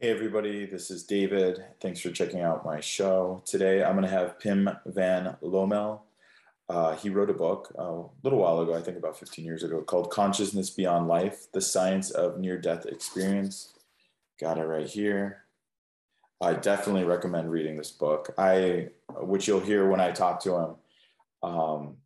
Hey, everybody, this is David. Thanks for checking out my show. Today, I'm going to have Pim van Lommel. Uh, he wrote a book uh, a little while ago, I think about 15 years ago, called Consciousness Beyond Life The Science of Near Death Experience. Got it right here. I definitely recommend reading this book. I, which you'll hear when I talk to him. Um,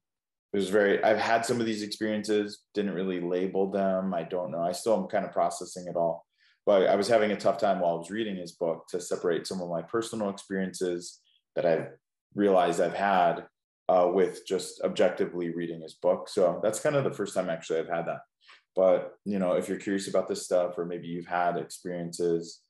it was very, I've had some of these experiences, didn't really label them. I don't know. I still am kind of processing it all but I was having a tough time while I was reading his book to separate some of my personal experiences that I've realized I've had uh, with just objectively reading his book. So that's kind of the first time actually I've had that. But you know, if you're curious about this stuff, or maybe you've had experiences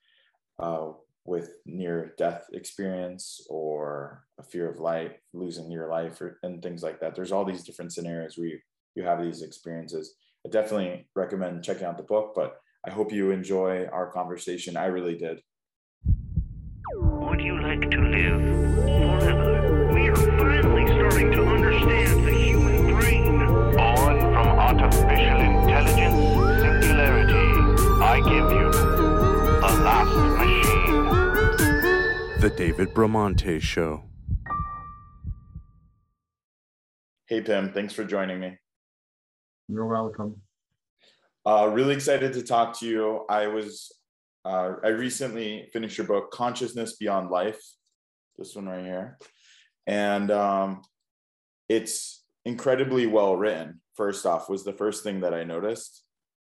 uh, with near death experience or a fear of life, losing your life, or, and things like that, there's all these different scenarios where you, you have these experiences. I definitely recommend checking out the book, but I hope you enjoy our conversation. I really did. Would you like to live forever? We are finally starting to understand the human brain. Born from artificial intelligence, singularity, I give you the last machine. The David Bramante Show. Hey, Pim, thanks for joining me. You're welcome. Uh, really excited to talk to you. I was, uh, I recently finished your book, Consciousness Beyond Life, this one right here. And um, it's incredibly well written, first off, was the first thing that I noticed.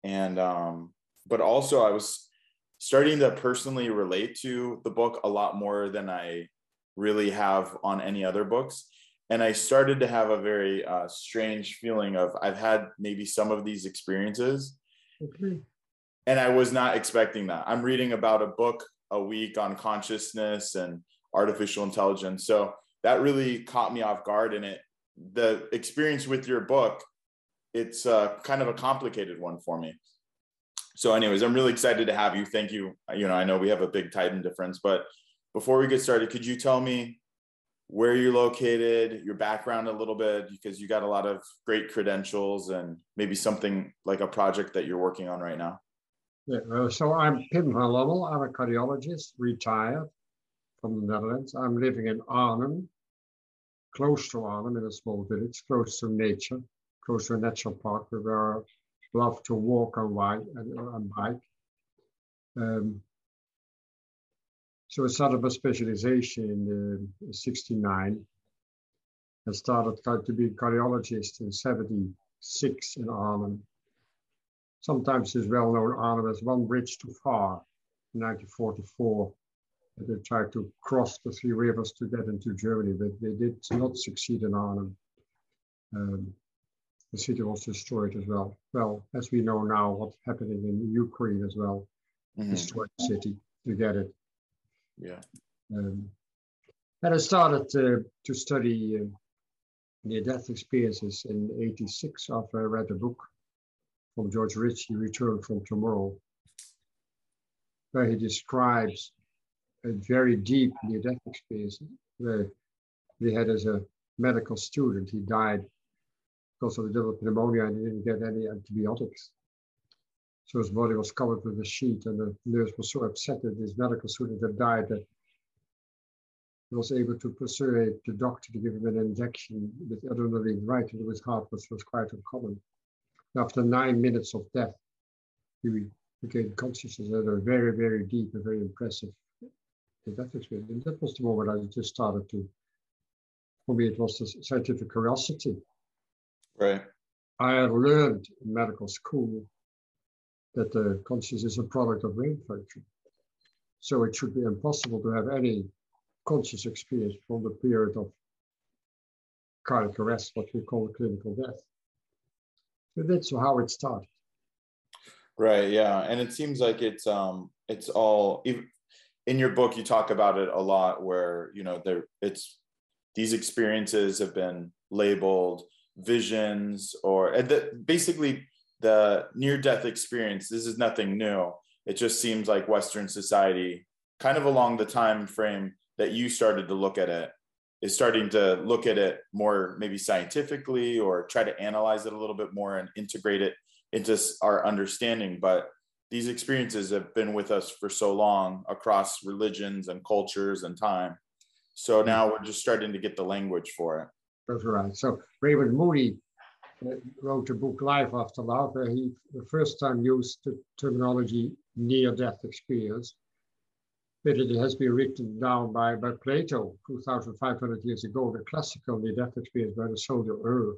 And, um, but also I was starting to personally relate to the book a lot more than I really have on any other books and I started to have a very uh, strange feeling of I've had maybe some of these experiences, okay. and I was not expecting that. I'm reading about a book a week on consciousness and artificial intelligence, so that really caught me off guard. And it, the experience with your book, it's uh, kind of a complicated one for me. So, anyways, I'm really excited to have you. Thank you. You know, I know we have a big time difference, but before we get started, could you tell me where you're located, your background a little bit, because you got a lot of great credentials and maybe something like a project that you're working on right now. Yeah, uh, so I'm Pim van Lommel. I'm a cardiologist, retired from the Netherlands. I'm living in Arnhem, close to Arnhem in a small village, close to nature, close to a natural park where I love to walk and ride and, and bike. Um, so I started my specialization in uh, 69. I started to be a cardiologist in 76 in Arnhem. Sometimes it's well known Arnhem as one bridge too far in 1944. They tried to cross the three rivers to get into Germany, but they did not succeed in Arnhem. Um, the city was destroyed as well. Well, as we know now, what's happening in Ukraine as well, mm-hmm. destroyed the city to get it. Yeah. Um, and I started to, to study uh, near-death experiences in 86 after I read a book from George Ritchie, Return from Tomorrow, where he describes a very deep near-death experience where he had as a medical student. He died because of the double pneumonia and he didn't get any antibiotics. So his body was covered with a sheet, and the nurse was so upset that his medical student had died that he was able to persuade the doctor to give him an injection with adrenaline right into his heart, which was quite uncommon. After nine minutes of death, he became conscious and had a very, very deep and very impressive death experience. And that was the moment I just started to, for me, it was the scientific curiosity. Right. I had learned in medical school that the consciousness is a product of brain function. So it should be impossible to have any conscious experience from the period of cardiac arrest, what we call clinical death. So that's how it started. Right. Yeah, and it seems like it's um it's all in your book you talk about it a lot where you know there it's these experiences have been labeled visions or basically the near death experience this is nothing new it just seems like western society kind of along the time frame that you started to look at it is starting to look at it more maybe scientifically or try to analyze it a little bit more and integrate it into our understanding but these experiences have been with us for so long across religions and cultures and time. So mm-hmm. now we're just starting to get the language for it. That's right. So Raymond Moody wrote a book, Life After Love, where he the first time used the terminology near-death experience. But it has been written down by, by Plato 2,500 years ago, the classical near-death experience by the soldier Earth.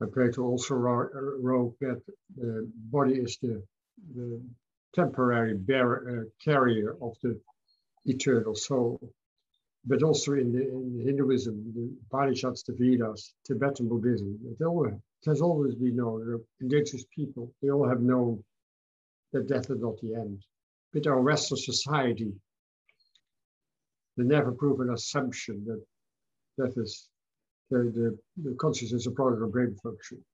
And Plato also wrote, wrote that the body is the, the temporary bearer, uh, carrier of the eternal soul. But also in, the, in Hinduism, the Upanishads, the Vedas, Tibetan Buddhism, all, it has always been known, indigenous people, they all have known that death is not the end. But our Western society, they never prove an assumption that death is the, the, the consciousness is a product of brain function.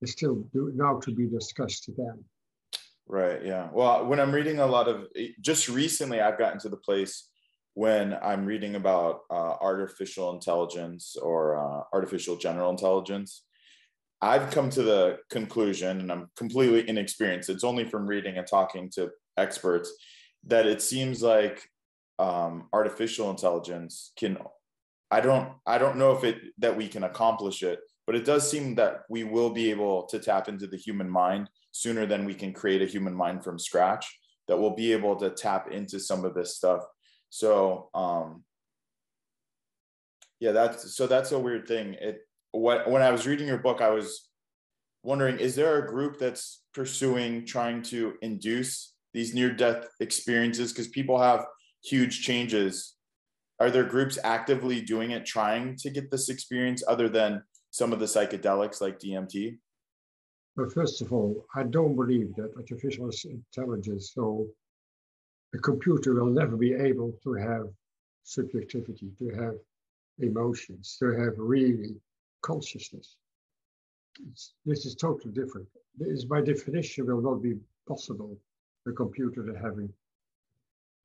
It's still now to be discussed again. Right. Yeah. Well, when I'm reading a lot of, just recently, I've gotten to the place when I'm reading about uh, artificial intelligence or uh, artificial general intelligence. I've come to the conclusion, and I'm completely inexperienced. It's only from reading and talking to experts that it seems like um, artificial intelligence can I don't I don't know if it that we can accomplish it, but it does seem that we will be able to tap into the human mind sooner than we can create a human mind from scratch. That we'll be able to tap into some of this stuff. So um, yeah, that's so that's a weird thing. It what when I was reading your book, I was wondering, is there a group that's pursuing trying to induce these near death experiences? Because people have huge changes are there groups actively doing it trying to get this experience other than some of the psychedelics like DMT? Well, first of all, I don't believe that artificial intelligence, so a computer will never be able to have subjectivity, to have emotions, to have really consciousness. It's, this is totally different. This, by definition, will not be possible, a computer to having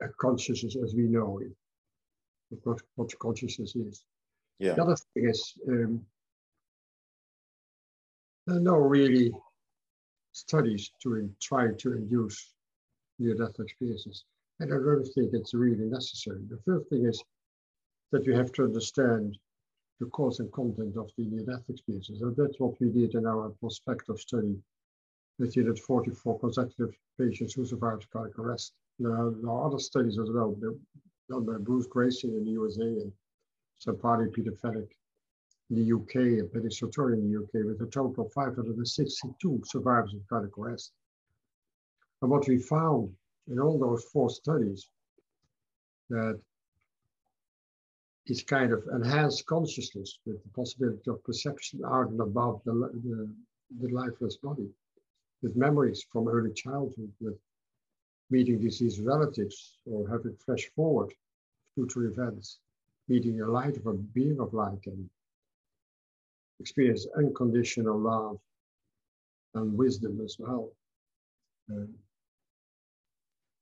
a consciousness as we know it what, what consciousness is. Yeah. The other thing is, um, there are no really studies to try to induce near-death experiences. And I don't think it's really necessary. The first thing is that you have to understand the cause and content of the near-death experiences. And that's what we did in our prospective study. We did 44 consecutive patients who survived cardiac arrest. Are, there are other studies as well done by Bruce Greyson in the USA and Sam Parnia Peter Fenwick in the UK and Penny Sartori in the UK with a total of 562 survivors of cardiac arrest. And what we found in all those four studies that is kind of enhanced consciousness with the possibility of perception out and above the, the, the lifeless body, with memories from early childhood, with meeting deceased relatives or having flash forward future events, meeting a light of a being of light and experience unconditional love and wisdom as well. Um,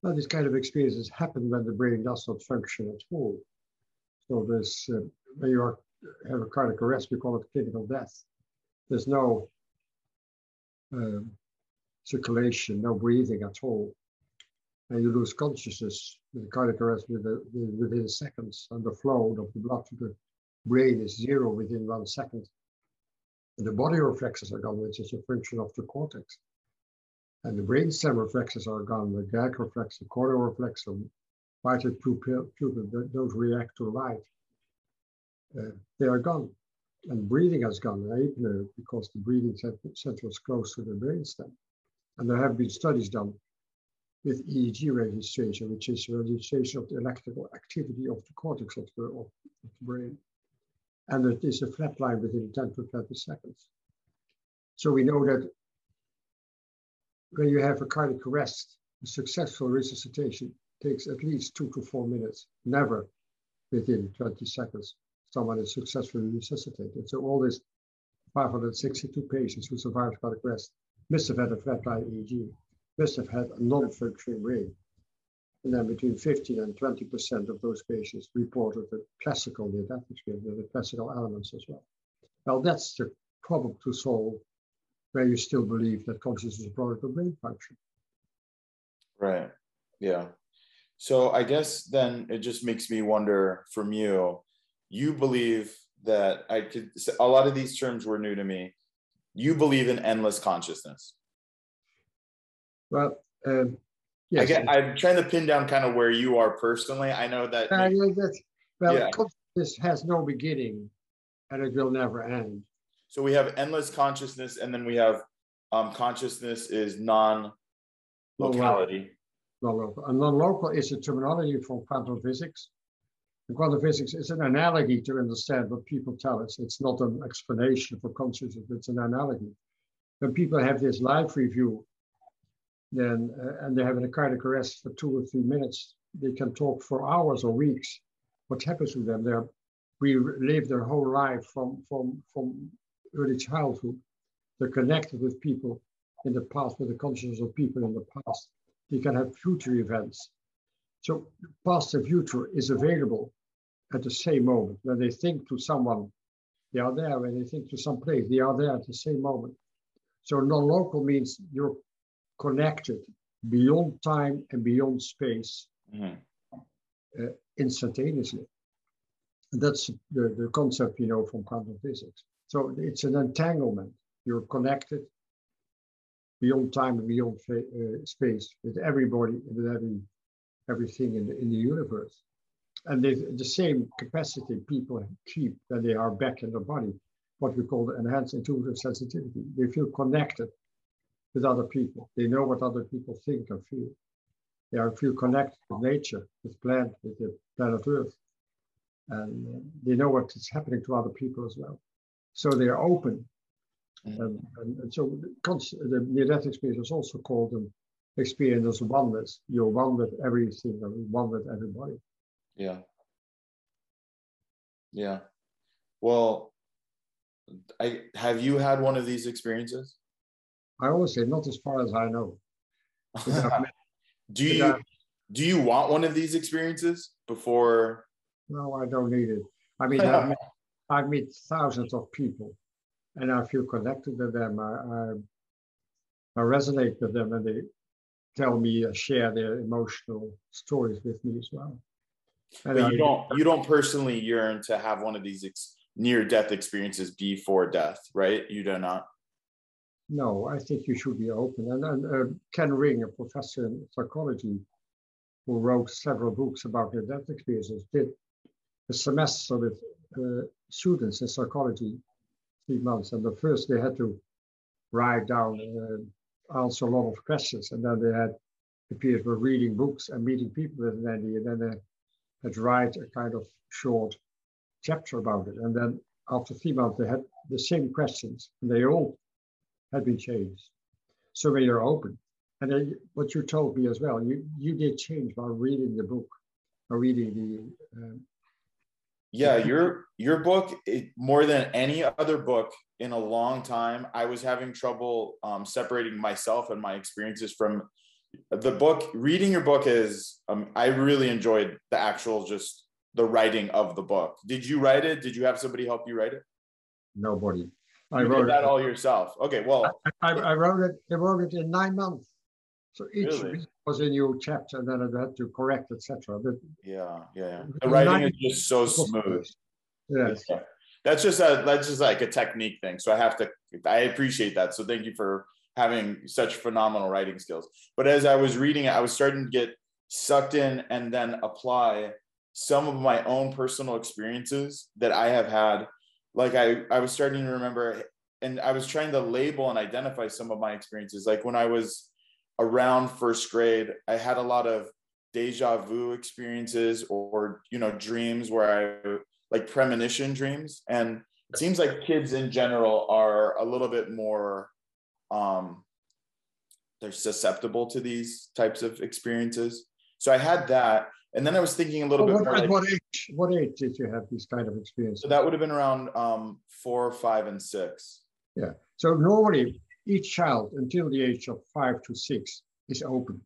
now, these kind of experiences happen when the brain does not function at all. So there's, uh, when you are, have a cardiac arrest, we call it clinical death. There's no um, circulation, no breathing at all and you lose consciousness with cardiac arrest within, within seconds, and the flow of the blood to the brain is zero within one second. And the body reflexes are gone, which is a function of the cortex. And the brainstem reflexes are gone, the gag reflex, the corneal reflex, the vital pupil, pupil that don't react to light. Uh, they are gone. And breathing has gone, apnea, because the breathing center is close to the brainstem. And there have been studies done with EEG registration, which is registration of the electrical activity of the cortex of the, of, the brain. And it is a flat line within 10 to 20 seconds. So we know that when you have a cardiac arrest, a successful resuscitation takes at least two to four minutes, never within 20 seconds. Someone is successfully resuscitated. So all these 562 patients who survived cardiac arrest must have had a flatline EEG must have had a non-functioning brain. And then between 15 and 20% of those patients reported a classical near-death experience, the classical elements as well. Well, that's the problem to solve where you still believe that consciousness is a product of brain function. Right. Yeah. So I guess then it just makes me wonder from you, you believe that I could, a lot of these terms were new to me. You believe in endless consciousness. Well, um, yes. I get, I'm trying to pin down kind of where you are personally. I know that. Uh, yeah, that's, well, Yeah. consciousness has no beginning and it will never end. So we have endless consciousness, and then we have um, consciousness is non-locality. Non-local. And non-local is a terminology from quantum physics. And quantum physics is an analogy to understand what people tell us. It's not an explanation for consciousness, it's an analogy. When people have this life review, then uh, and they're having a cardiac arrest for two or three minutes, they can talk for hours or weeks. What happens to them? They're we live their whole life from from from early childhood. They're connected with people in the past, with the consciousness of people in the past. They can have future events. So past and future is available at the same moment. When they think to someone, they are there. When they think to some place, they are there at the same moment. So non-local means you're connected beyond time and beyond space Mhm. uh, instantaneously. And that's the, the concept, you know, from quantum physics. So it's an entanglement. You're connected beyond time and beyond uh, space with everybody, with every everything in the, in the universe. And the same capacity people keep when they are back in the body, what we call the enhanced intuitive sensitivity. They feel connected with other people. They know what other people think and feel. They are feel connected with nature, with plant, with the planet Earth. And uh, they know what is happening to other people as well. So they are open. And, and, and so the, cons- near-death experience is also called an experience of oneness. You're one with everything and one with everybody. Yeah. Yeah. Well, I have you had one of these experiences? I always say, not as far as I know. Do you do you want one of these experiences before No, I don't need it. I mean, I've met, I've met thousands of people and I feel connected to them. I, I, I resonate with them and they tell me, uh, share their emotional stories with me as well. And but I- you don't you don't personally yearn to have one of these ex- near death experiences before death, right? You do not. No, I think you should be open. And, and uh, Ken Ring, a professor in psychology, who wrote several books about near death experiences, did a semester with students in psychology, three months. And the first they had to write down, uh, answer a lot of questions. And then they had the periods were reading books and meeting people with an idea. And then they had write a kind of short chapter about it. And then after three months, they had the same questions. And they all had been changed. So when you're open, and then what you told me as well, you you did change by reading the book, or reading the. Um, Yeah, your your book it, more than any other book in a long time. I was having trouble um, separating myself and my experiences from the book. Reading your book is um, I really enjoyed the actual just the writing of the book. Did you write it? Did you have somebody help you write it? nobody. I You wrote that it. all yourself. Okay, well, I, I wrote it. I wrote it in nine months. So each Really? Was a new chapter, that I had to correct, etc. But yeah, yeah, yeah. The writing is just so smooth. Yes. Yeah. That's just a that's just like a technique thing. So I have to I appreciate that. So thank you for having such phenomenal writing skills. But as I was reading it, I was starting to get sucked in and then apply some of my own personal experiences that I have had. Like I I was starting to remember and I was trying to label and identify some of my experiences. Like when I was around first grade, I had a lot of deja vu experiences or you know dreams where I like premonition dreams and it seems like kids in general are a little bit more um they're susceptible to these types of experiences so i had that and then i was thinking a little Well, bit what, more like, what age? What age did you have these kind of experiences? so that would have been around um four five and six Yeah. So normally, each child until the age of five to six is open,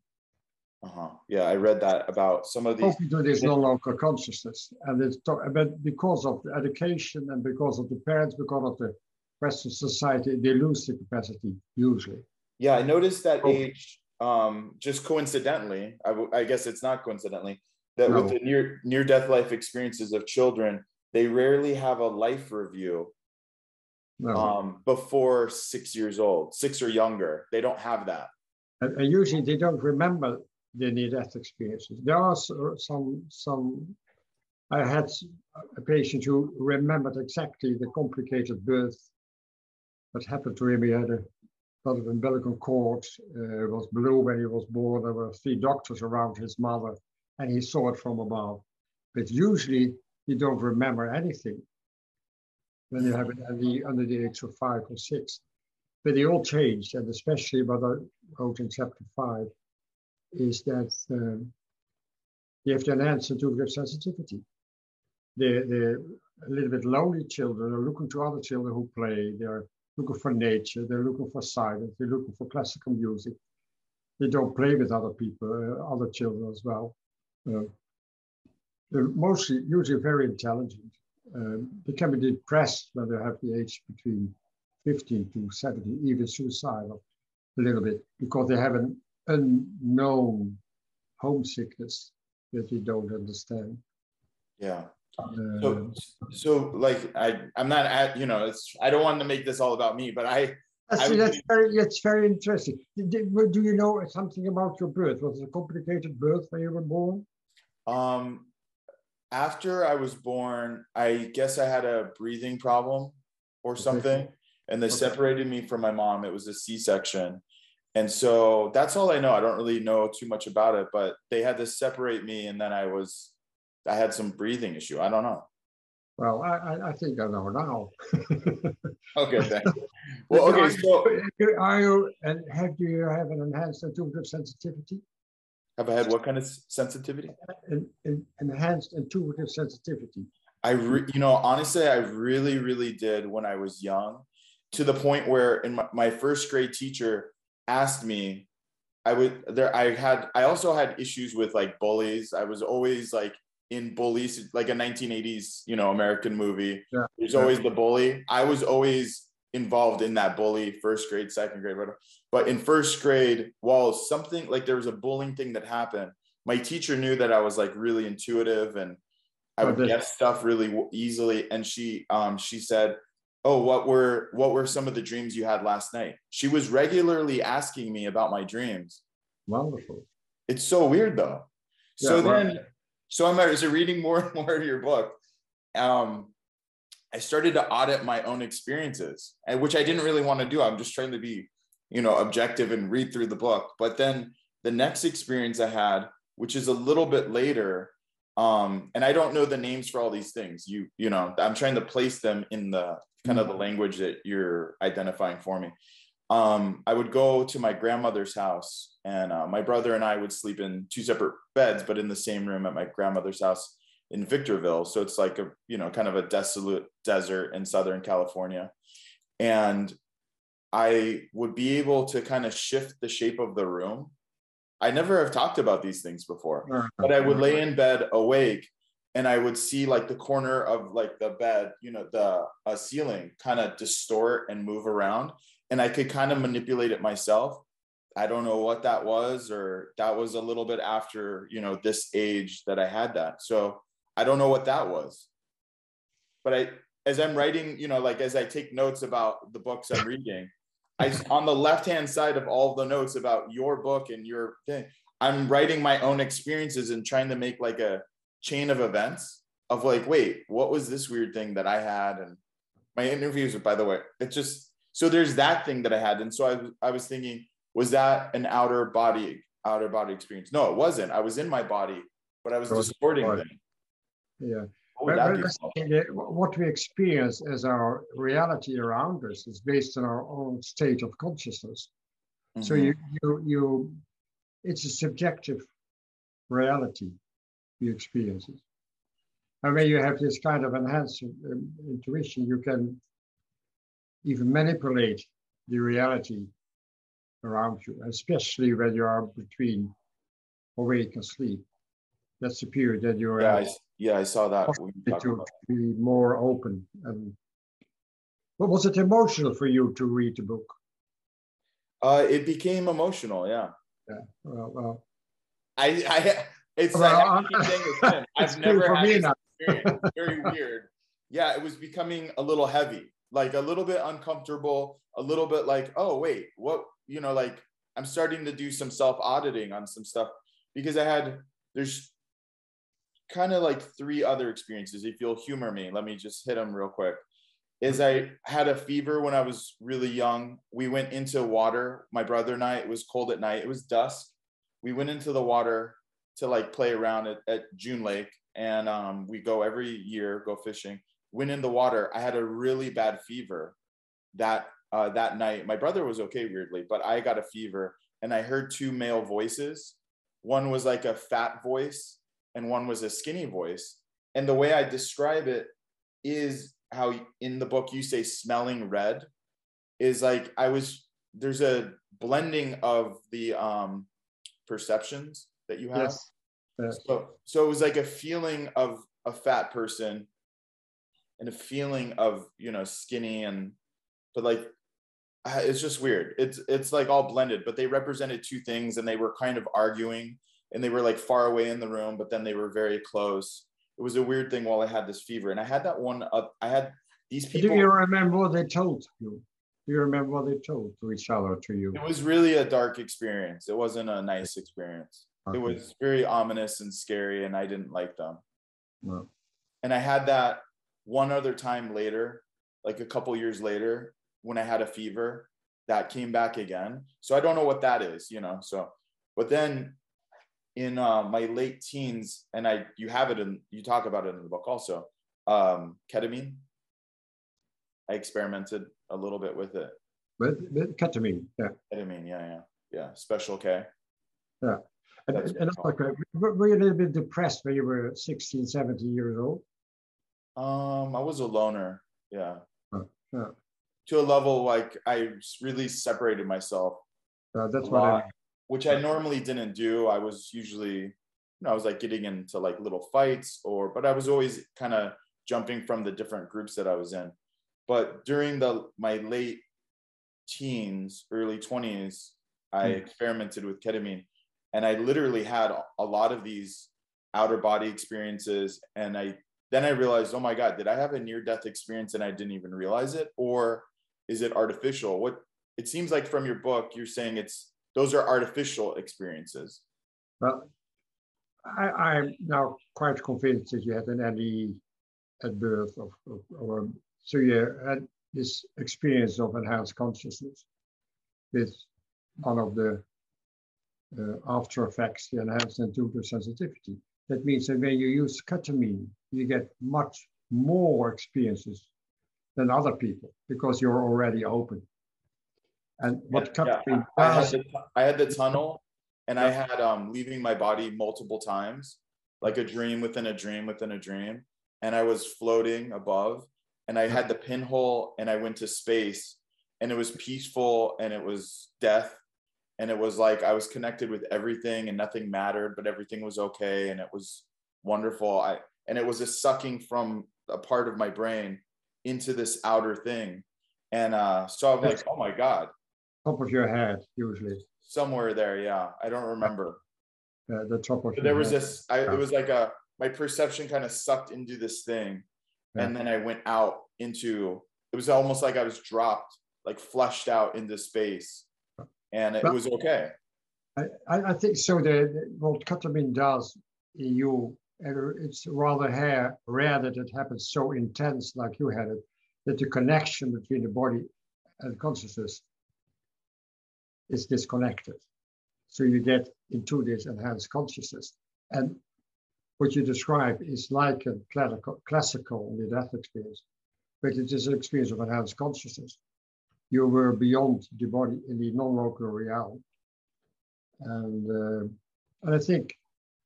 uh-huh. Yeah i read that about some of these open to this non-local consciousness, and it's but because of the education and because of the parents, because of the Western society, they lose the capacity usually. yeah i noticed that Oh. age um, just coincidentally, I, w- I guess it's not coincidentally, that with the near near death life experiences of children, they rarely have a life review No. um, before six years old, six or younger. They don't have that. and, and usually they don't remember the near-death experiences. There are some some. I had a patient who remembered exactly the complicated birth that happened to him. He had a lot of umbilical cord. Uh, it was blue when he was born. There were three doctors around his mother, and he saw it from above. But usually you don't remember anything when you have at the, under the age of five or six. But they all changed, and especially what I wrote in chapter five is that um, you have to enhance intuitive sensitivity. The, the a little bit lonely children are looking to other children who play. They're looking for nature. They're looking for silence. They're looking for classical music. They don't play with other people, uh, other children as well. Uh, they're mostly usually very intelligent. Um, they can be depressed when they have the age between 15 to 70, even suicidal a little bit because they have an unknown homesickness that they don't understand. Yeah. Um, So, so like I, I'm not at, you know, it's, I don't want to make this all about me, but I, that's, I would that's very, that's very interesting. Did- did- do you know something about your birth? Was it a complicated birth when you were born? um, after I was born, I guess I had a breathing problem or something, and they Okay. separated me from my mom. It was a C-section. And so that's all I know. I don't really know too much about it, but they had to separate me, and then I was, I had some breathing issue. I don't know. Well, I, I, think I know now. Okay, thanks. Well, okay, so Are you, and have you have an enhanced intuitive sensitivity? Have I had what kind of sensitivity? An, an enhanced intuitive sensitivity. I, re- you know, honestly, I really, really did when I was young, to the point where in my, my first grade teacher asked me, I would there. I had. I also had issues with like bullies. I was always like in bullies, like a 1980s, you know, American movie. Yeah. There's always the bully. I was always involved in that bully, first grade, second grade, whatever. But in first grade, while something like there was a bullying thing that happened, my teacher knew that I was like really intuitive and I Oh, would guess stuff really easily. And she um she said, "Oh, what were what were some of the dreams you had last night?" She was regularly asking me about my dreams. Wonderful. It's so weird though. So right. then, so I'm as I'm reading more and more of your book. Um, I started to audit my own experiences, and which I didn't really want to do. I'm just trying to be, you know, objective and read through the book. But then the next experience I had, which is a little bit later, um, and I don't know the names for all these things. You, you know, I'm trying to place them in the kind of the language that you're identifying for me. Um, I would go to my grandmother's house, and uh, my brother and I would sleep in two separate beds, but in the same room at my grandmother's house in Victorville. So it's like a, you know, kind of a desolate desert in Southern California. And I would be able to kind of shift the shape of the room. I never have talked about these things before, but I would lay in bed awake and I would see like the corner of like the bed, you know, the uh, ceiling kind of distort and move around. And I could kind of manipulate it myself. I don't know what that was, or that was a little bit after, you know, this age that I had that. So I don't know what that was. But I, as I'm writing, you know, like as I take notes about the books I'm reading, I on the left hand side of all the notes about your book and your thing, I'm writing my own experiences and trying to make like a chain of events of like, wait, what was this weird thing that I had? And my interviews, by the way, it just so there's that thing that I had. And so I, I was thinking, was that an outer body, outer body experience? No, it wasn't. I was in my body, but I was It distorting them. Yeah. What would But- that but be that's called? the thing, that what we experience as our reality around us is based on our own state of consciousness. So Mhm. you, you, you, it's a subjective reality you experience it. And when you have this kind of enhanced um, intuition, you can even manipulate the reality around you, especially when you are between awake and sleep. That's the period that you're yeah, I, in s- yeah, I saw that. when you to about- be more open. And what was it emotional for you to read the book? Uh, it became emotional. Yeah, Yeah. Well, well. I, I, it's Well, like, I I'm- keep saying it's him. It's I've never had this now. experience. Very weird. Yeah, it was becoming a little heavy, like a little bit uncomfortable, a little bit like, oh wait, what? You know, like I'm starting to do some self auditing on some stuff because I had there's kind of like three other experiences. If you'll humor me, let me just hit them real quick. Is I had a fever when I was really young. We went into water, my brother and I. It was cold at night. It was dusk. We went into the water to like play around at, at June Lake, and um, we go every year go fishing. Went in the water. I had a really bad fever that uh, that night. My brother was okay weirdly, but I got a fever, and I heard two male voices. One was like a fat voice, and one was a skinny voice. And the way I describe it is how in the book you say smelling red is like I was there's a blending of the um perceptions that you have. Yes. So so it was like a feeling of a fat person and a feeling of you know skinny and but like uh, it's just weird. It's it's like all blended, but they represented two things and they were kind of arguing and they were like far away in the room, but then they were very close. It was a weird thing while I had this fever, and I had that one. Up, I had these people. Do you remember what they told you? Do you remember what they told to each other to you? It was really a dark experience. It wasn't a nice experience. It was very ominous and scary, and I didn't like them. No. And I had that one other time later, like a couple years later, when I had a fever, that came back again. So I don't know what that is, you know. So, but then in uh, my late teens, and I you have it in you talk about it in the book also, um, ketamine. I experimented a little bit with it. But, but ketamine, yeah. Ketamine, yeah, yeah, yeah. Special K. And, and okay, were were you a little bit depressed when you were 16, 17 years old? Um, I was a loner, yeah. yeah. To a level like I really separated myself, Uh, that's what I lot, which I normally didn't do. I was usually, you know, I was like getting into like little fights or, but I was always kind of jumping from the different groups that I was in. But during the my late teens, early 20s, I Hmm. experimented with ketamine and I literally had a lot of these outer body experiences and I then I realized, oh my God, did I have a near death experience and I didn't even realize it? Or is it artificial? What it seems like from your book, you're saying it's those are artificial experiences. Well, I, I'm now quite convinced that you had an NE at birth, of, of, or so you had this experience of enhanced consciousness with one of the uh, after effects, the enhanced intuitive sensitivity. That means that when you use ketamine, you get much more experiences than other people because you're already open. And what Yeah, yeah. ketamine I had the, I had the tunnel and I had um leaving my body multiple times, like a dream within a dream within a dream. And I was floating above and I had the pinhole and I went to space and it was peaceful and it was death. And it was like I was connected with everything and nothing mattered, but everything was okay and it was wonderful. I and it was a sucking from a part of my brain into this outer thing. And uh, so I'm like, oh my God, top of your head, usually, somewhere there yeah i don't remember uh, the top of there was head. this I, Yeah. it was like a my perception kind of sucked into this thing and then i went out into it was almost like i was dropped like flushed out into space and it But- was okay I, I I think so. The, the- what ketamine does you, it's rather rare, rare that it happens so intense like you had it, that the connection between the body and consciousness is disconnected. So you get into this enhanced consciousness. And what you describe is like a classical, classical near-death experience, but it is an experience of enhanced consciousness. You were beyond the body in the non-local realm. And, uh, and I think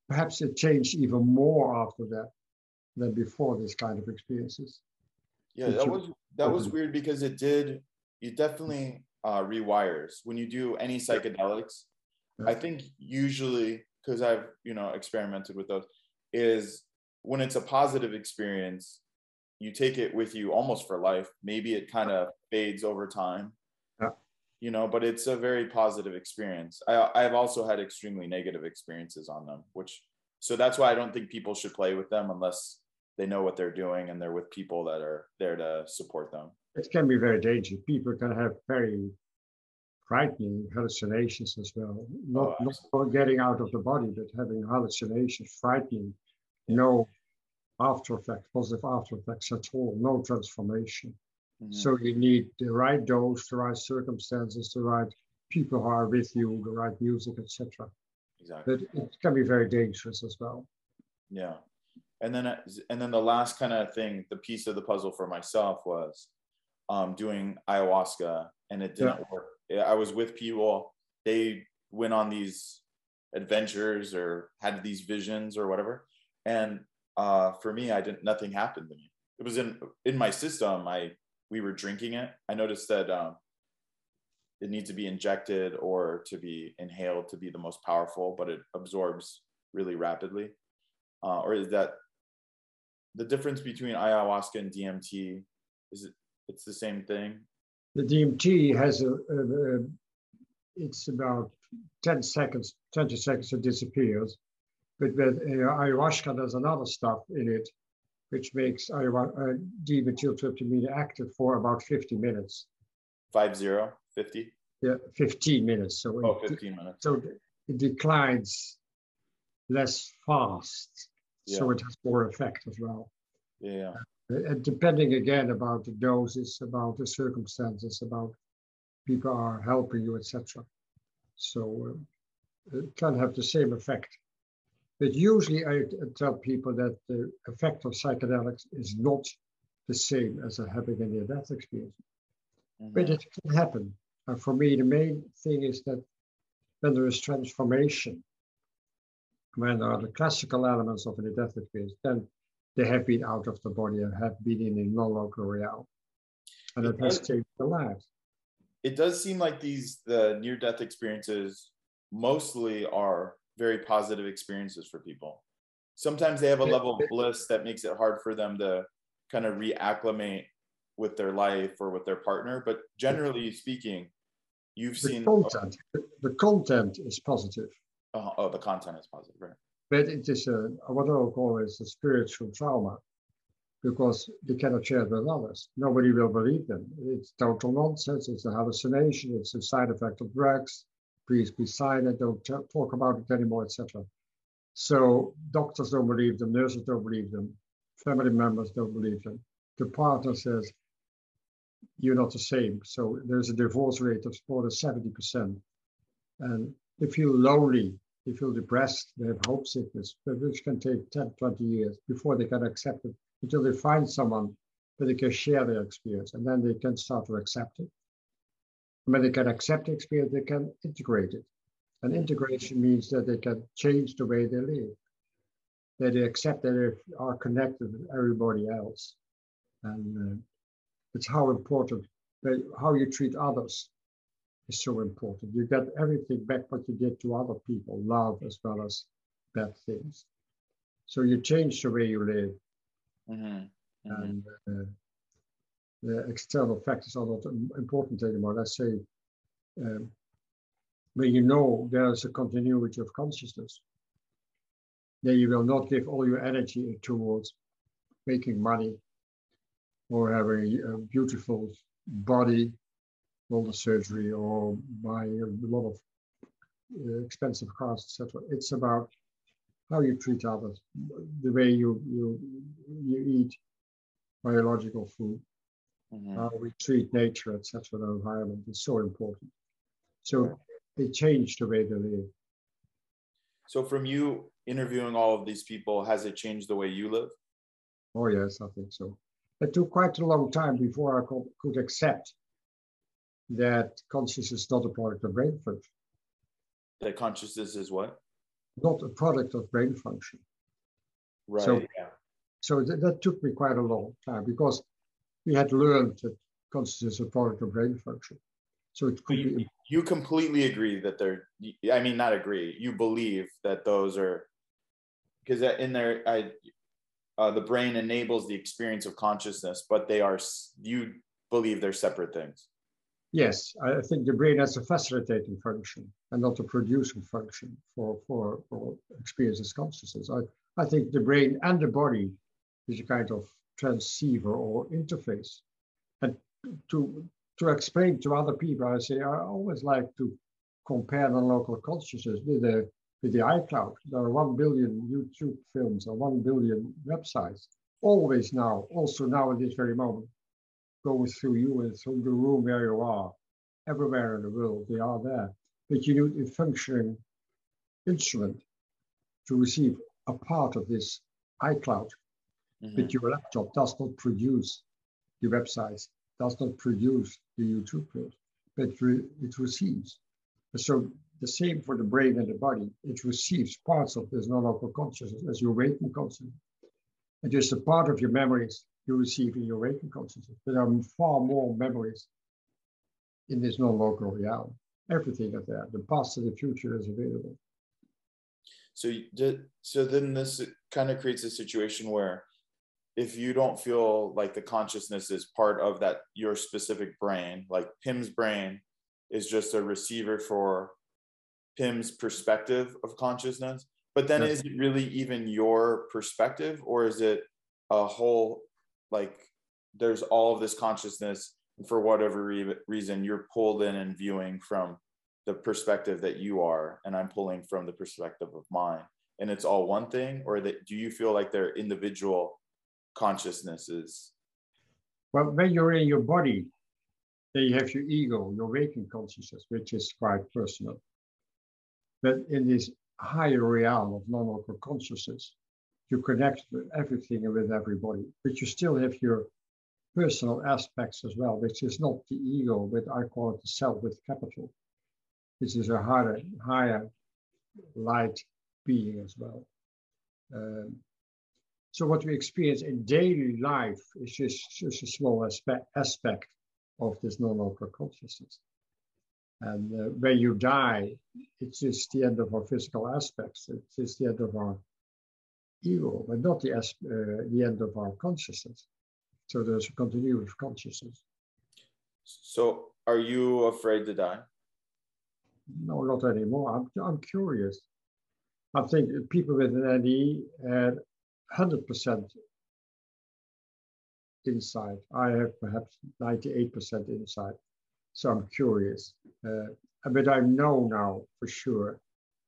perhaps it changed even more after that than before this kind of experiences. yeah that was that was weird because it did You definitely uh rewires when you do any psychedelics Yeah. i think usually because i've you know experimented with those is when it's a positive experience you take it with you almost for life maybe it kind of fades over time Yeah. you know, but it's a very positive experience. I, I've also had extremely negative experiences on them, which, so that's why I don't think people should play with them unless they know what they're doing and they're with people that are there to support them. It can be very dangerous. People can have very frightening hallucinations as well. Not, Oh, not getting out of the body, but having hallucinations, frightening, no after effects, positive after effects at all, no transformation. Mhm. So you need the right dose, the right circumstances, the right people who are with you, the right music, etc. exactly. But it can be very dangerous as well. Yeah. And then, and then the last kind of thing, the piece of the puzzle for myself was um, doing ayahuasca and it didn't work. I was with people, they went on these adventures or had these visions or whatever. And uh, for me, I didn't, nothing happened to me. It was in, in my system. I, we were drinking it. I noticed that um, it needs to be injected or to be inhaled to be the most powerful, but it absorbs really rapidly. Uh, or is that the difference between ayahuasca and DMT? Is it it's the same thing? The DMT has a, a, a it's about 10 seconds, 20 seconds it disappears. But with uh, ayahuasca, there's another stuff in it which makes ayahuasca, uh, dimethyltryptamine active for about 50 minutes. Five zero, 50? Yeah, 15 minutes. So Oh, it, 15 minutes. so it declines less fast. So it has more effect as well. Yeah. Uh, And depending again about the doses, about the circumstances, about people are helping you, etc. So um, it can have the same effect. But usually I tell people that the effect of psychedelics is not the same as having a near-death experience. But Mhm. it can happen. And for me, the main thing is that when there is transformation, when there are the classical elements of a near-death experience, then they have been out of the body and have been in a non-local realm. And it has changed their lives. It does seem like these the near death experiences mostly are very positive experiences for people. Sometimes they have a level of bliss that makes it hard for them to kind of reacclimate with their life or with their partner. But generally speaking, you've The seen content, the content is positive, oh, oh, the content is positive, right? But it is a, what I will call is a spiritual trauma because they cannot share it with others. Nobody will believe them. It's total nonsense. It's a hallucination. It's a side effect of drugs. Please be silent. Don't t- talk about it anymore, etc. So doctors don't believe them. Nurses don't believe them. Family members don't believe them. The partner says, you're not the same. So there's a divorce rate of more than 70%. And they feel lonely, they feel depressed, they have hope sickness, which can take 10, 20 years before they can accept it until they find someone that they can share their experience and then they can start to accept it. And when they can accept the experience, they can integrate it. And integration means that they can change the way they live, that they accept that they are connected with everybody else. And uh, it's how important, how you treat others is so important. You get everything back what you did to other people, love as well as bad things. So you change the way you live, Mhm. Mhm. and uh, the external factors are not important anymore. Let's say um, when you know there is a continuity of consciousness, then you will not give all your energy towards making money or having a beautiful body, all the surgery, or buying a lot of uh, expensive cars, etc. It's about how you treat others, the way you you you eat biological food, Mhm. how we treat nature, etc. The environment is so important. So they change the way they live. So from you interviewing all of these people, has it changed the way you live? Oh yes, I think so. It took quite a long time before I could, could accept that consciousness is not a product of brain function, That consciousness is what? not a product of brain function. Right. So- yeah. So th- that took me quite a long time because we had learned that consciousness is a product of brain function. So it could you, be you completely agree that they're i mean not agree you believe that those are because in there i uh, the brain enables the experience of consciousness but they are you believe they're separate things Yes, I think the brain has a facilitating function and not a producing function for, for, for experiences consciousness. I, I think the brain and the body is a kind of transceiver or interface. And to, to explain to other people, I say I always like to compare the local consciousness with the, with the iCloud. There are 1 billion YouTube films or 1 billion websites, always now, also now at this very moment going through you and through the room where you are. Everywhere in the world, they are there. But you need a functioning instrument to receive a part of this iCloud. Mm-hmm. But your laptop does not produce the websites, does not produce the YouTube videos, but re- it receives. So the same for the brain and the body. It receives parts of this non-local consciousness as your waking consciousness. And just a part of your memories you receive in your waking consciousness. But there are far more memories in this non-local reality. Everything is there. The past and the future is available. So, so then this kind of creates a situation where if you don't feel like the consciousness is part of that your specific brain, like Pim's brain is just a receiver for Pim's perspective of consciousness. But then yes. is it really even your perspective or is it a whole like there's all of this consciousness and for whatever re- reason you're pulled in and viewing from the perspective that you are and i'm pulling from the perspective of mine. And it's all one thing or that do you feel like they're individual consciousnesses? Well when you're in your body then you have your ego your waking consciousness which is quite personal. But in this higher realm of non-local consciousness you connect everything with everybody, but you still have your personal aspects as well, which is not the ego, but I call it the self with capital. This is a higher, higher light being as well. Um, so what we experience in daily life is just, just a small aspect, aspect of this non-local consciousness. And uh, when you die, it's just the end of our physical aspects. It's just the end of our ego, but not the, uh, the end of our consciousness. So there's a continuity of consciousness. So are you afraid to die? No, not anymore. I'm, I'm curious. I think people with an NDE had 100% insight. I have perhaps 98% insight. So I'm curious. Uh, but I know now for sure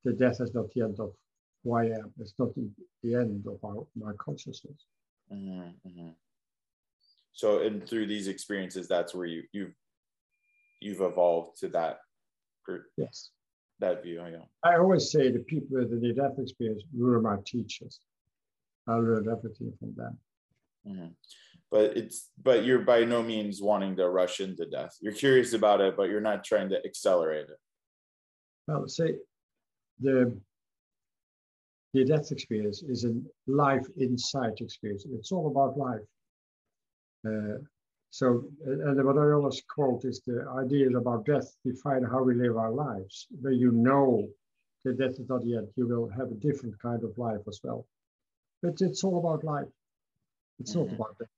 that death is not the end of who I am. It's not the, the end of our, my consciousness. Mm-hmm, mm-hmm. So, and through these experiences, that's where you you've you've evolved to that. Yes. That view. Yeah. I always say the people with the near-death experience were my teachers. I learned everything from them. Mm-hmm. But it's but you're by no means wanting to rush into death. You're curious about it, but you're not trying to accelerate it. Well, say the the death experience is a life insight experience. It's all about life. Uh, so, and what I always quote is the idea about death define how we live our lives. Where you know that death is not the end, you will have a different kind of life as well. But it's all about life. It's mm-hmm. not about death.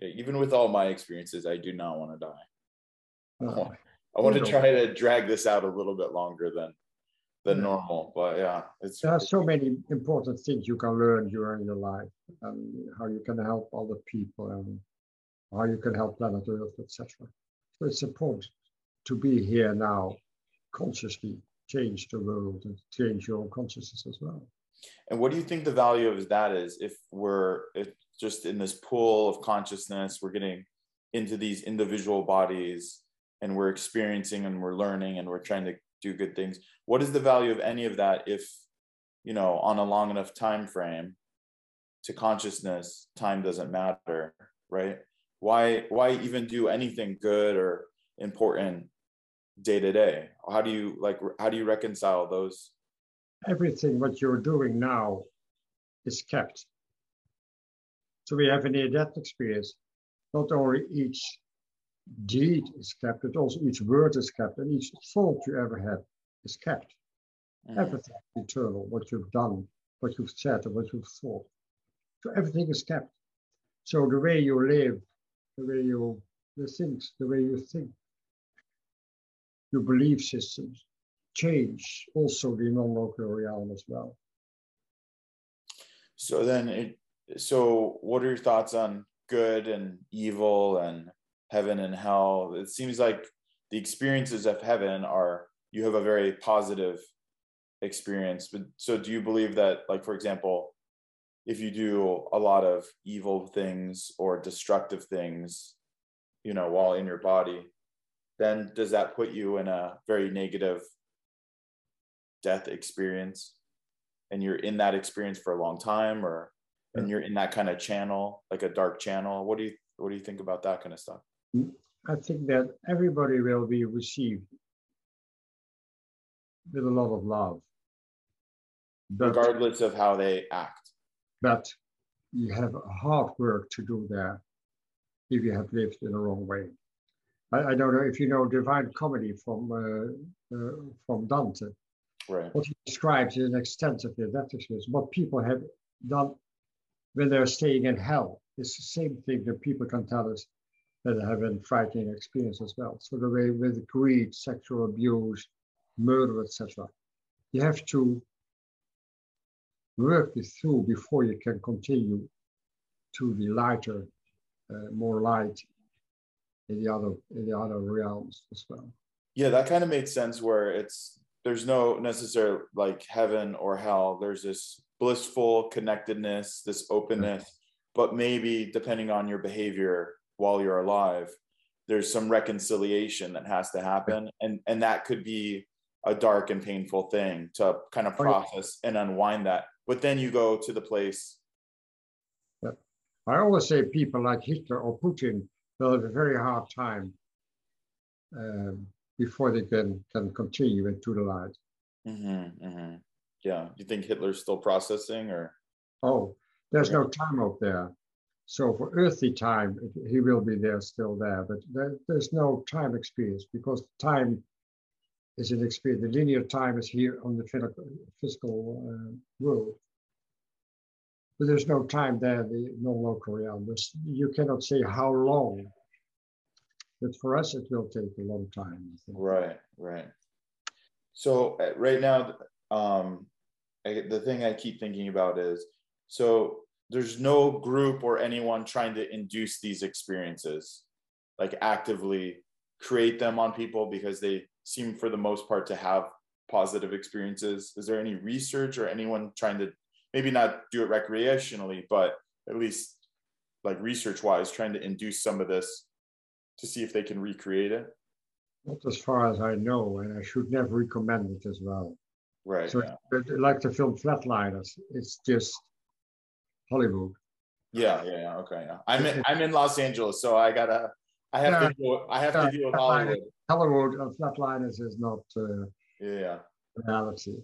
Yeah, even with all my experiences, I do not want to die. No. I want to try to drag this out a little bit longer than than yeah. normal. But yeah, it's there are so many important things you can learn during your life, and how you can help other people, and how you can help planet Earth, etc. So it's important to be here now, consciously change the world and change your own consciousness as well. And what do you think the value of that is? If we're if just in this pool of consciousness, we're getting into these individual bodies and we're experiencing and we're learning and we're trying to do good things. What is the value of any of that if you know on a long enough time frame to consciousness time doesn't matter right? Why why even do anything good or important day to day? How do you like how do you reconcile those? Everything what you're doing now is kept. So we have a near death experience. Not only each deed is kept, but also each word is kept, and each thought you ever had is kept. Mm. Everything is eternal, what you've done, what you've said, and what you've thought. So everything is kept. So the way you live, the way you the things, the way you think, your belief systems change also the non-local realm as well. So then, it, so what are your thoughts on good and evil and heaven and hell? It seems like the experiences of heaven are you have a very positive experience. But so, do you believe that, like for example, if you do a lot of evil things or destructive things, you know, while in your body, then does that put you in a very negative death experience and you're in that experience for a long time or and you're in that kind of channel like a dark channel what do you what do you think about that kind of stuff i think that everybody will be received with a lot of love. But, regardless of how they act. But you have hard work to do there if you have lived in the wrong way. I, I don't know if you know divine comedy from uh, uh, from dante. Right. What he describes is an extensive experience. What people have done when they're staying in hell. Is the same thing that people can tell us that have a frightening experience as well. So the way with greed, sexual abuse, murder, etc. You have to work this through before you can continue to the lighter, uh, more light in the other in the other realms as well. Yeah, that kind of makes sense. Where it's there's no necessary like heaven or hell. There's this blissful connectedness, this openness, but maybe depending on your behavior while you're alive, there's some reconciliation that has to happen. And and that could be a dark and painful thing to kind of process and unwind that. But then you go to the place. I always say people like Hitler or Putin will have a very hard time um, before they can can continue into the light. Mm-hmm, mm-hmm. Yeah, you think Hitler's still processing, or? Oh, there's no time up there. So for earthly time, he will be there, still there, but there, there's no time experience because time is an experience. The linear time is here on the physical uh, world. But there's no time there, the non-local realm. There's, you cannot say how long but for us it will take a long time right right so uh, right now um I, the thing i keep thinking about is so there's no group or anyone trying to induce these experiences like actively create them on people because they seem for the most part to have positive experiences is there any research or anyone trying to maybe not do it recreationally but at least like research wise trying to induce some of this to see if they can recreate it? Not as far as I know, and I should never recommend it as well. Right. So, yeah. like the film Flatliners, it's just Hollywood. Yeah, yeah, yeah. Okay, yeah. I'm in, I'm in Los Angeles, so I gotta, I have yeah, to, deal, I have yeah, to deal with Hollywood. Hollywood and Flatliners is not. Uh, yeah. Reality.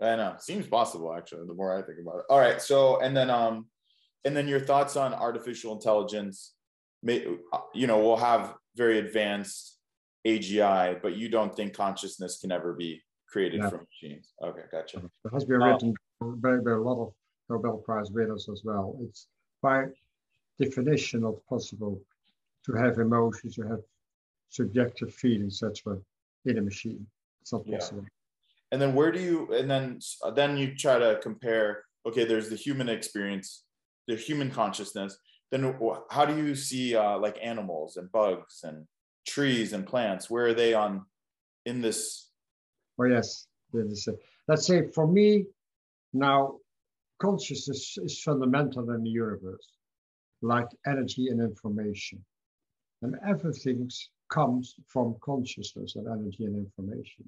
I know. Seems possible, actually. The more I think about it. All right. So, and then, um, and then your thoughts on artificial intelligence may, you know, we'll have very advanced AGI, but you don't think consciousness can ever be created from machines. Okay, gotcha. It has been written by, by a lot of Nobel Prize winners as well. It's by definition not possible to have emotions, to have subjective feelings, etc., in a machine. It's not possible. Yeah. And then where do you? And then then you try to compare. Okay, there's the human experience, the human consciousness, then how do you see uh, like animals and bugs and trees and plants where are they on in this oh yes let's say for me now consciousness is fundamental in the universe like energy and information and everything comes from consciousness and energy and information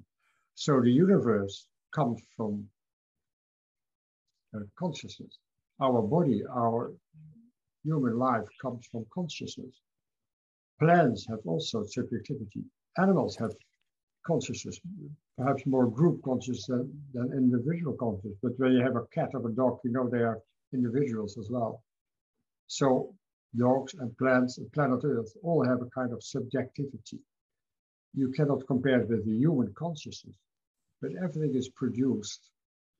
so the universe comes from uh, consciousness our body our human life comes from consciousness. Plants have also subjectivity. Animals have consciousness, perhaps more group conscious than, than individual conscious. But when you have a cat or a dog, you know they are individuals as well. So dogs and plants and planet Earth all have a kind of subjectivity. You cannot compare it with the human consciousness, but everything is produced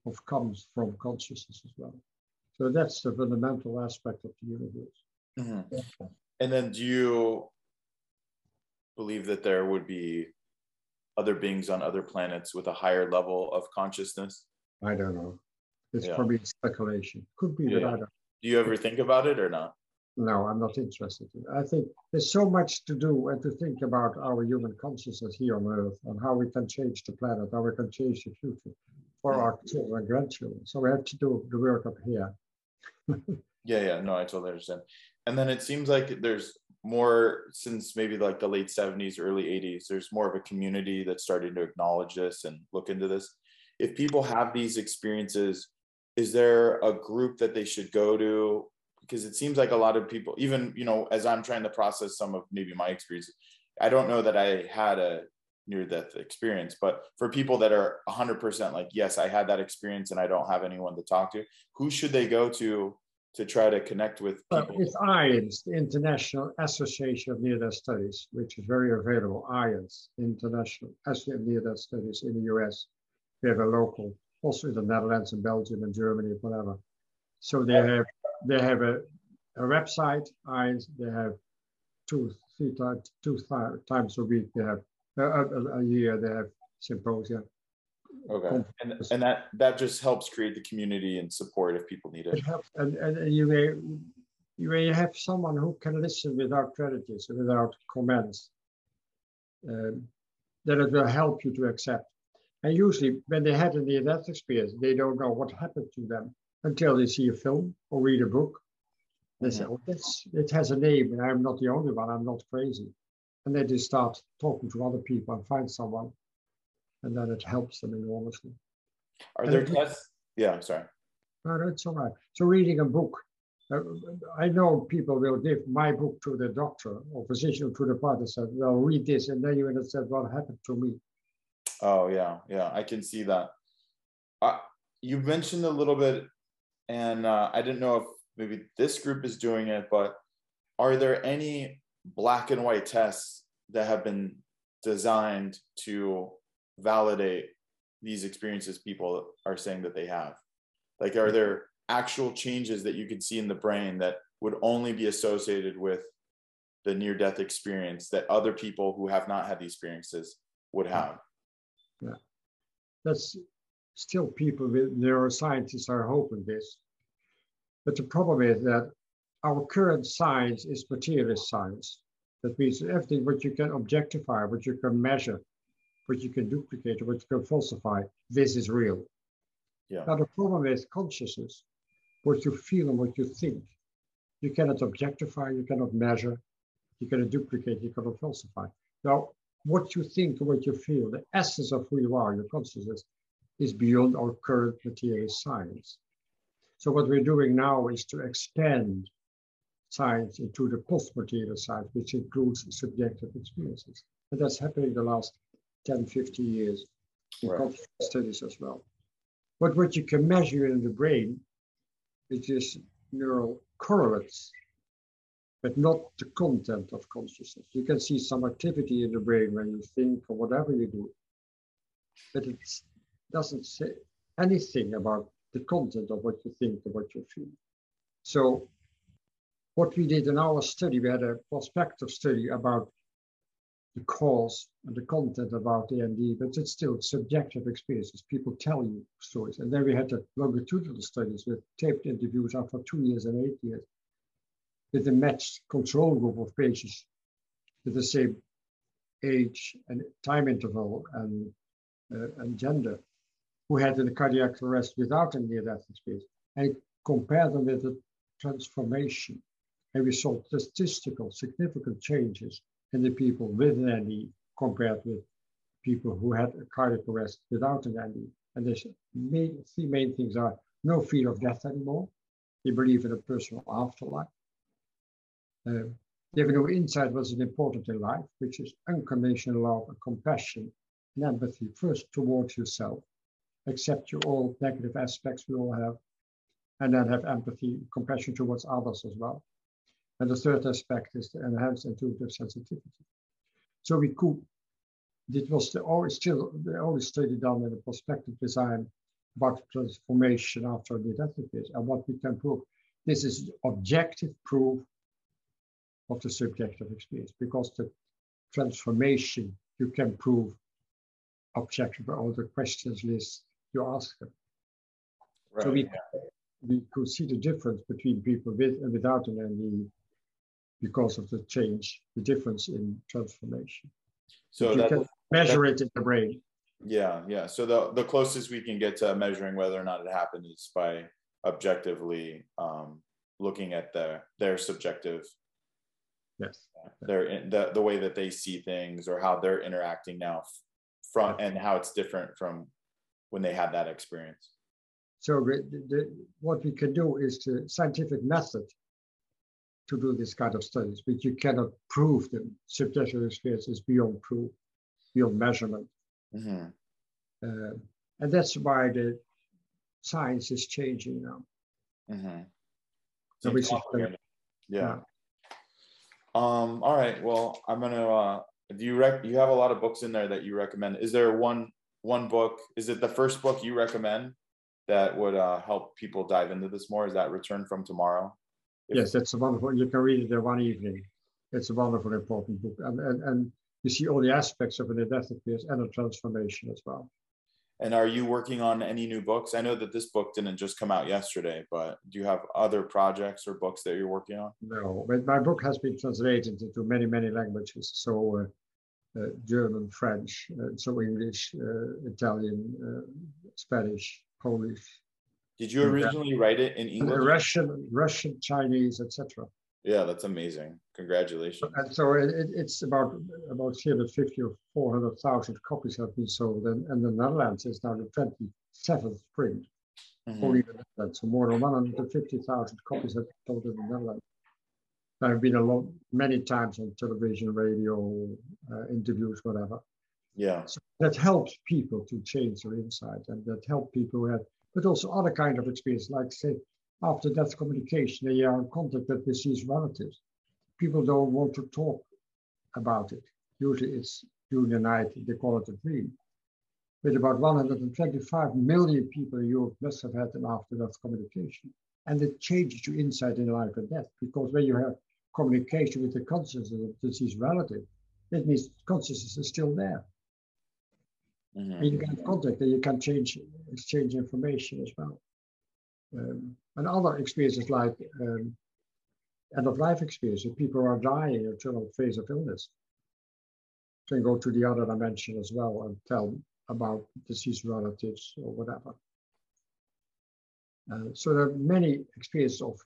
of comes from consciousness as well. So that's the fundamental aspect of the universe. Mm-hmm. And then do you believe that there would be other beings on other planets with a higher level of consciousness? I don't know. It's Yeah. probably speculation. Could be, but I don't. Do you ever think about it or not? No, I'm not interested. in I think there's so much to do and to think about our human consciousness here on Earth and how we can change the planet, how we can change the future for our mm-hmm. children and grandchildren. So we have to do the work up here. Yeah, yeah, no, I totally understand. And then it seems like there's more since maybe like the late 70s, early 80s, there's more of a community that's starting to acknowledge this and look into this. If people have these experiences, is there a group that they should go to? Because it seems like a lot of people, even, you know, as I'm trying to process some of maybe my experiences, I don't know that I had a near death experience, but for people that are 100% like, yes, I had that experience and I don't have anyone to talk to, who should they go to to try to connect with But people? it's IANDS, the International Association of Near-Death Studies, which is very available. IANDS, International Association of Near-Death Studies in the US. We have a local, also in the Netherlands and Belgium and Germany, whatever. So they have they have a, a website. IANDS. They have two three times two times a week. They have a, a, a year. They have symposia. Okay. And, and that that just helps create the community and support if people need It it. helps, and, and you may you may have someone who can listen without prejudice, without comments. Um, then it will help you to accept. And usually, when they had a near-death experience, they don't know what happened to them until they see a film or read a book. They say, "Oh, that's, it has a name, and I'm not the only one. I'm not crazy." And then they start talking to other people and find someone, and then it helps them enormously. Are and there tests? Yeah, I'm sorry. No, it's all right. So reading a book, uh, I know people will give my book to the doctor or physician to the partner said, well, read this. And then you understand what happened to me. Oh yeah, yeah, I can see that. Uh, you mentioned a little bit, and uh, I didn't know if maybe this group is doing it, but are there any black and white tests that have been designed to validate these experiences people are saying that they have? Like, are hmm. there actual changes that you could see in the brain that would only be associated with the near death experience that other people who have not had the experiences would have? Yeah. That's still people with neuroscientists are hoping this. But the problem is that our current science is materialist science. That means everything what you can objectify, what you can measure, what you can duplicate, or what you can falsify, this is real. Yeah. Now the problem is consciousness, what you feel and what you think. You cannot objectify, you cannot measure, you cannot duplicate, you cannot falsify. Now, what you think and what you feel, the essence of who you are, your consciousness, is beyond our current material science. So what we're doing now is to expand science into the post-material science, which includes subjective experiences. And that's happening the last 10, 50 years in Right. studies as well. But what you can measure in the brain, is neural correlates, but not the content of consciousness. You can see some activity in the brain when you think or whatever you do, but it doesn't say anything about the content of what you think or what you feel. So what we did in our study, we had a prospective study about the cause and the content about the ND, but it's still subjective experiences. People tell you stories. And then we had the longitudinal studies with taped interviews after two years and eight years with a matched control group of patients with the same age and time interval and, uh, and gender who had a cardiac arrest without a near-death experience and compared them with the transformation. And we saw statistical significant changes in the people with an compared with people who had a cardiac arrest without an NE. And the main, three main things are no fear of death anymore. They believe in a personal afterlife. Uh, they have no insight what's important in life, which is unconditional love and compassion and empathy, first towards yourself. Accept your all negative aspects we all have, and then have empathy, compassion towards others as well. And the third aspect is the enhanced intuitive sensitivity. So we could, it was the only, still the only study done in a prospective design about transformation after the phase and what we can prove. This is objective proof of the subjective experience because the transformation you can prove objective by all the questions list you ask them. Right. So we, we could see the difference between people with and without an NDE because of the change, the difference in transformation. so you that, can measure it in the brain. yeah, yeah. So the the closest we can get to measuring whether or not it happened is by objectively um, looking at their their subjective Yes. their the, the way that they see things or how they're interacting now from and how it's different from when they had that experience So the, the, what we can do is the scientific method to do this kind of studies, but you cannot prove them. Subjective experience is beyond proof, beyond measurement. hmm Uh, and that's why the science is changing now. hmm So we should- yeah. Um all right well i'm gonna uh do you rec you have a lot of books in there that you recommend. Is there one one book is it the first book you recommend that would uh help people dive into this more? Is that return from tomorrow Yes, that's a wonderful. You can read it in one evening. It's a wonderful, important book, and and, and you see all the aspects of an near-death and a transformation as well. And are you working on any new books? I know that this book didn't just come out yesterday, but do you have other projects or books that you're working on? No, but my book has been translated into many, many languages. So uh, uh, German, French, uh, so English, uh, Italian, uh, Spanish, Polish, Did you originally write it in English? Russian, Russian, Chinese, etc. Yeah, that's amazing. Congratulations. And so it, it- it's about about 350 or 400,000 copies have been sold, and, and the Netherlands is now the 27th print. Mhm. only the Netherlands. So more than 150,000 copies have been sold in the Netherlands. I've been a lot, many times on television, radio, uh, interviews, whatever. Yeah. So that helps people to change their insight and that help people who have, but also other kind of experience, like say, after death communication, they are in contact with deceased relatives. People don't want to talk about it. Usually it's during the night, they call it a dream. With about 125 million people in Europe must have had an after death communication. And it changes your insight in life and death because when you have communication with the consciousness of deceased relative, it means consciousness is still there. Mhm. And you can have contact and you can change, exchange information as well. Um, and other experiences like um, end of life experiences, people are dying or terminal phase of illness. Can go to the other dimension as well and tell about deceased relatives or whatever. Uh, so there are many experiences of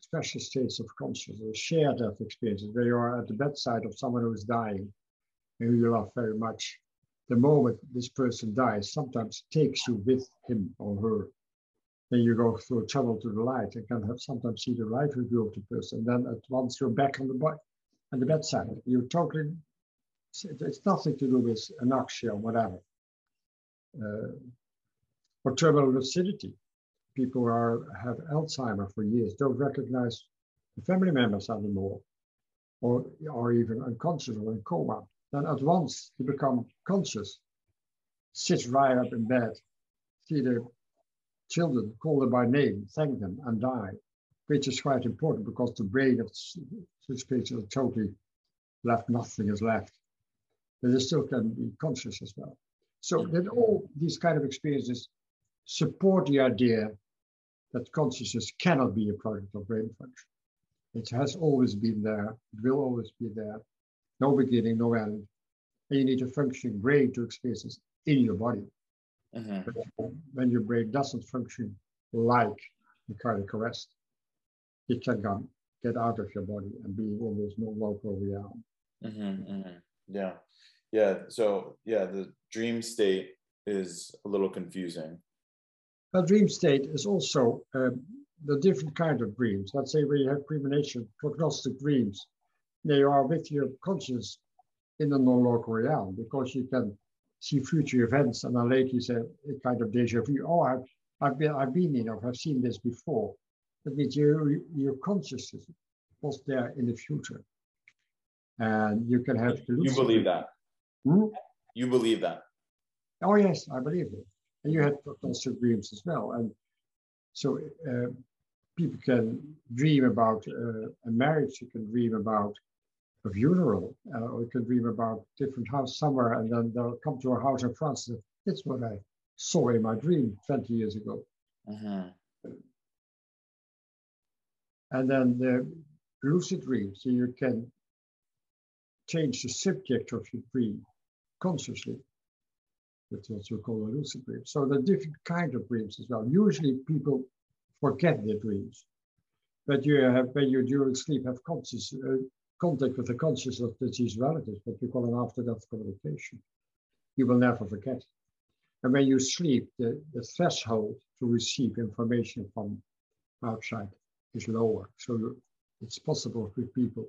special states of consciousness, shared death experiences, where you are at the bedside of someone who is dying and who you love very much. The moment this person dies, sometimes takes you with him or her. Then you go through a tunnel to the light and can have sometimes see the life review of the person. Then at once you're back on the bed, on the bedside. You're totally. It's nothing to do with anoxia or whatever. Uh, or terminal lucidity. People are have Alzheimer for years don't recognize the family members anymore, or are even unconscious or in coma. Then at once you become conscious, sit right up in bed, see the children, call them by name, thank them, and die, which is quite important because the brain of patient is totally left, nothing is left. But they still can be conscious as well. So that all these kind of experiences support the idea that consciousness cannot be a product of brain function. It has always been there, it will always be there, no beginning, no end. And you need a functioning brain to experience this in your body. Mhm. But when your brain doesn't function like the cardiac arrest, it can come, get out of your body and be in this non-local realm. Mhm, mhm. Yeah. Yeah. So yeah, the dream state is a little confusing. A dream state is also um, the different kind of dreams. Let's say you have premonition, prognostic dreams, they are with your conscious in the non-local realm because you can see future events and then later you say a kind of deja vu. Oh, I've, I've been I've been in or I've seen this before. That means your your consciousness was there in the future, and you can have You believe that? Hmm? You believe that? Oh yes, I believe it. And you had prognostic dreams as well. And so uh, people can dream about uh, a marriage. You can dream about a funeral, uh, or you can dream about different house somewhere, and then they'll come to a house in France. And that's what I saw in my dream 20 years ago. Mhm. And then the lucid dream, so you can change the subject of your dream consciously. That's also called a lucid dream. So there are different kind of dreams as well. Usually people forget their dreams, but you have when you during sleep have conscious uh, contact with the conscious of deceased relatives, what we call an after-death communication. You will never forget. And when you sleep, the, the threshold to receive information from outside is lower. So it's possible for people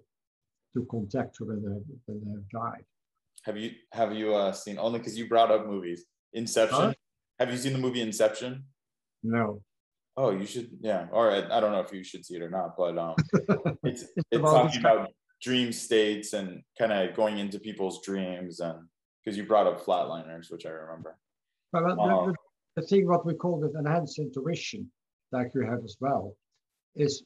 to contact you when they have, when they have died. Have you have you uh, seen only because you brought up movies Inception? Huh? Have you seen the movie Inception? No. Oh, you should. Yeah. Or I, I don't know if you should see it or not, but um, it's it's about talking about dream states and kind of going into people's dreams and because you brought up flatliners, which I remember. But the- the, um, the, thing what we call with enhanced intuition, like you have as well, is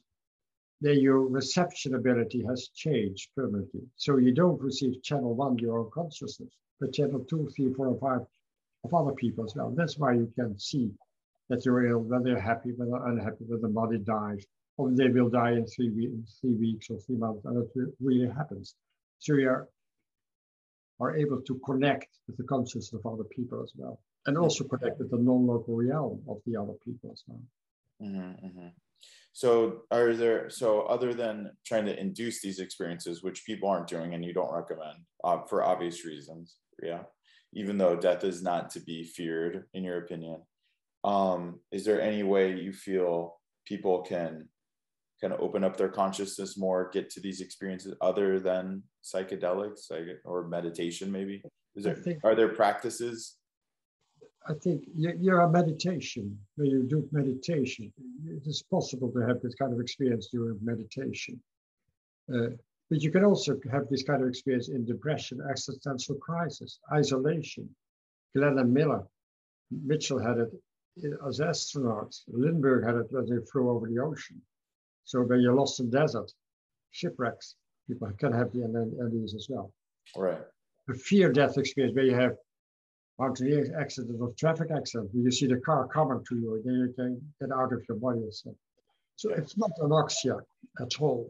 that your reception ability has changed permanently. So you don't receive channel one, your own consciousness, but channel two, three, four, and five of other people as well. That's why you can see that you're ill, when they're happy, whether unhappy, whether the body dies, or they will die in three, we- in three weeks or three months, and it really happens. So you are, are able to connect with the consciousness of other people as well, and also connect with the non-local realm of the other people as well. Mhm, mhm. So are there so other than trying to induce these experiences, which people aren't doing and you don't recommend uh, for obvious reasons, yeah, even though death is not to be feared, in your opinion, um, is there any way you feel people can kind of open up their consciousness more, get to these experiences other than psychedelics, or meditation, maybe? Is there think- are there practices? I think you- you're a meditation. When you do meditation, it is possible to have this kind of experience during meditation. Uh, but you can also have this kind of experience in depression, existential crisis, isolation. Glenn Miller, Mitchell had it as astronauts. Lindbergh had it when they flew over the ocean. So when you're lost in desert, shipwrecks, people can have the NDEs as well. Right. a fear death experience where you have mountaineer accident or traffic accident where you see the car coming to you and then you can get out of your body stuff. So it's not anoxia at all.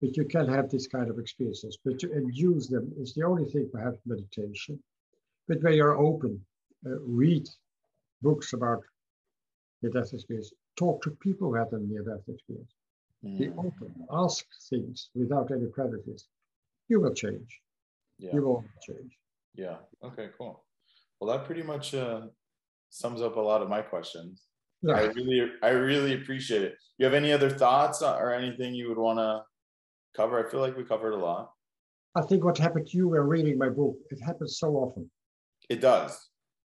But you can have this kind of experiences. But to induce them is the only thing perhaps meditation. But where you're open, uh, read books about the death experience, talk to people who have a near death experience. Be Mhm. open, ask things without any prejudice. You will change. Yeah. You will change. Yeah. Okay, cool. Well, that pretty much uh, sums up a lot of my questions. I really, I really appreciate it. You have any other thoughts or anything you would want to cover? I feel like we covered a lot. I think what happened to you when reading my book, it happens so often. It does.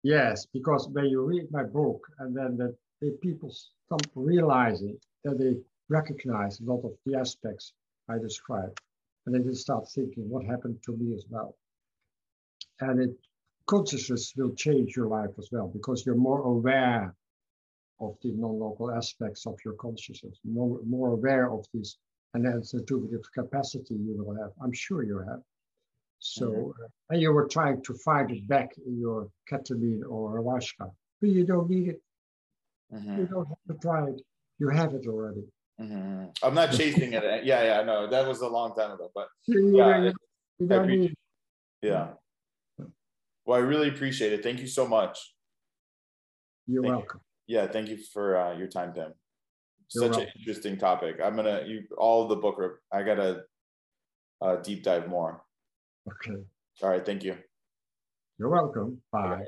Yes, because when you read my book and then the, the people start realizing that they recognize a lot of the aspects I described, and then they start thinking, what happened to me as well? And it consciousness will change your life as well because you're more aware of the non-local aspects of your consciousness, more, more aware of these enhanced intuitive capacity you will have. I'm sure you have. So, uh, and you were trying to find it back in your ketamine or ayahuasca, but you don't need it. You Mhm, don't have to try it. You have it already. mhm. I'm not chasing it. Yeah, yeah, no, that was a long time ago, but You, Yeah, you- I don't appreciate need yeah. Well, I really appreciate it. Thank you so much. You're Thank you. welcome. Yeah, thank you for uh, your time, Pim. You're Such an interesting topic. I'm gonna you all the book. rep- I gotta uh, deep dive more. Okay. All right, thank you. You're welcome. Bye.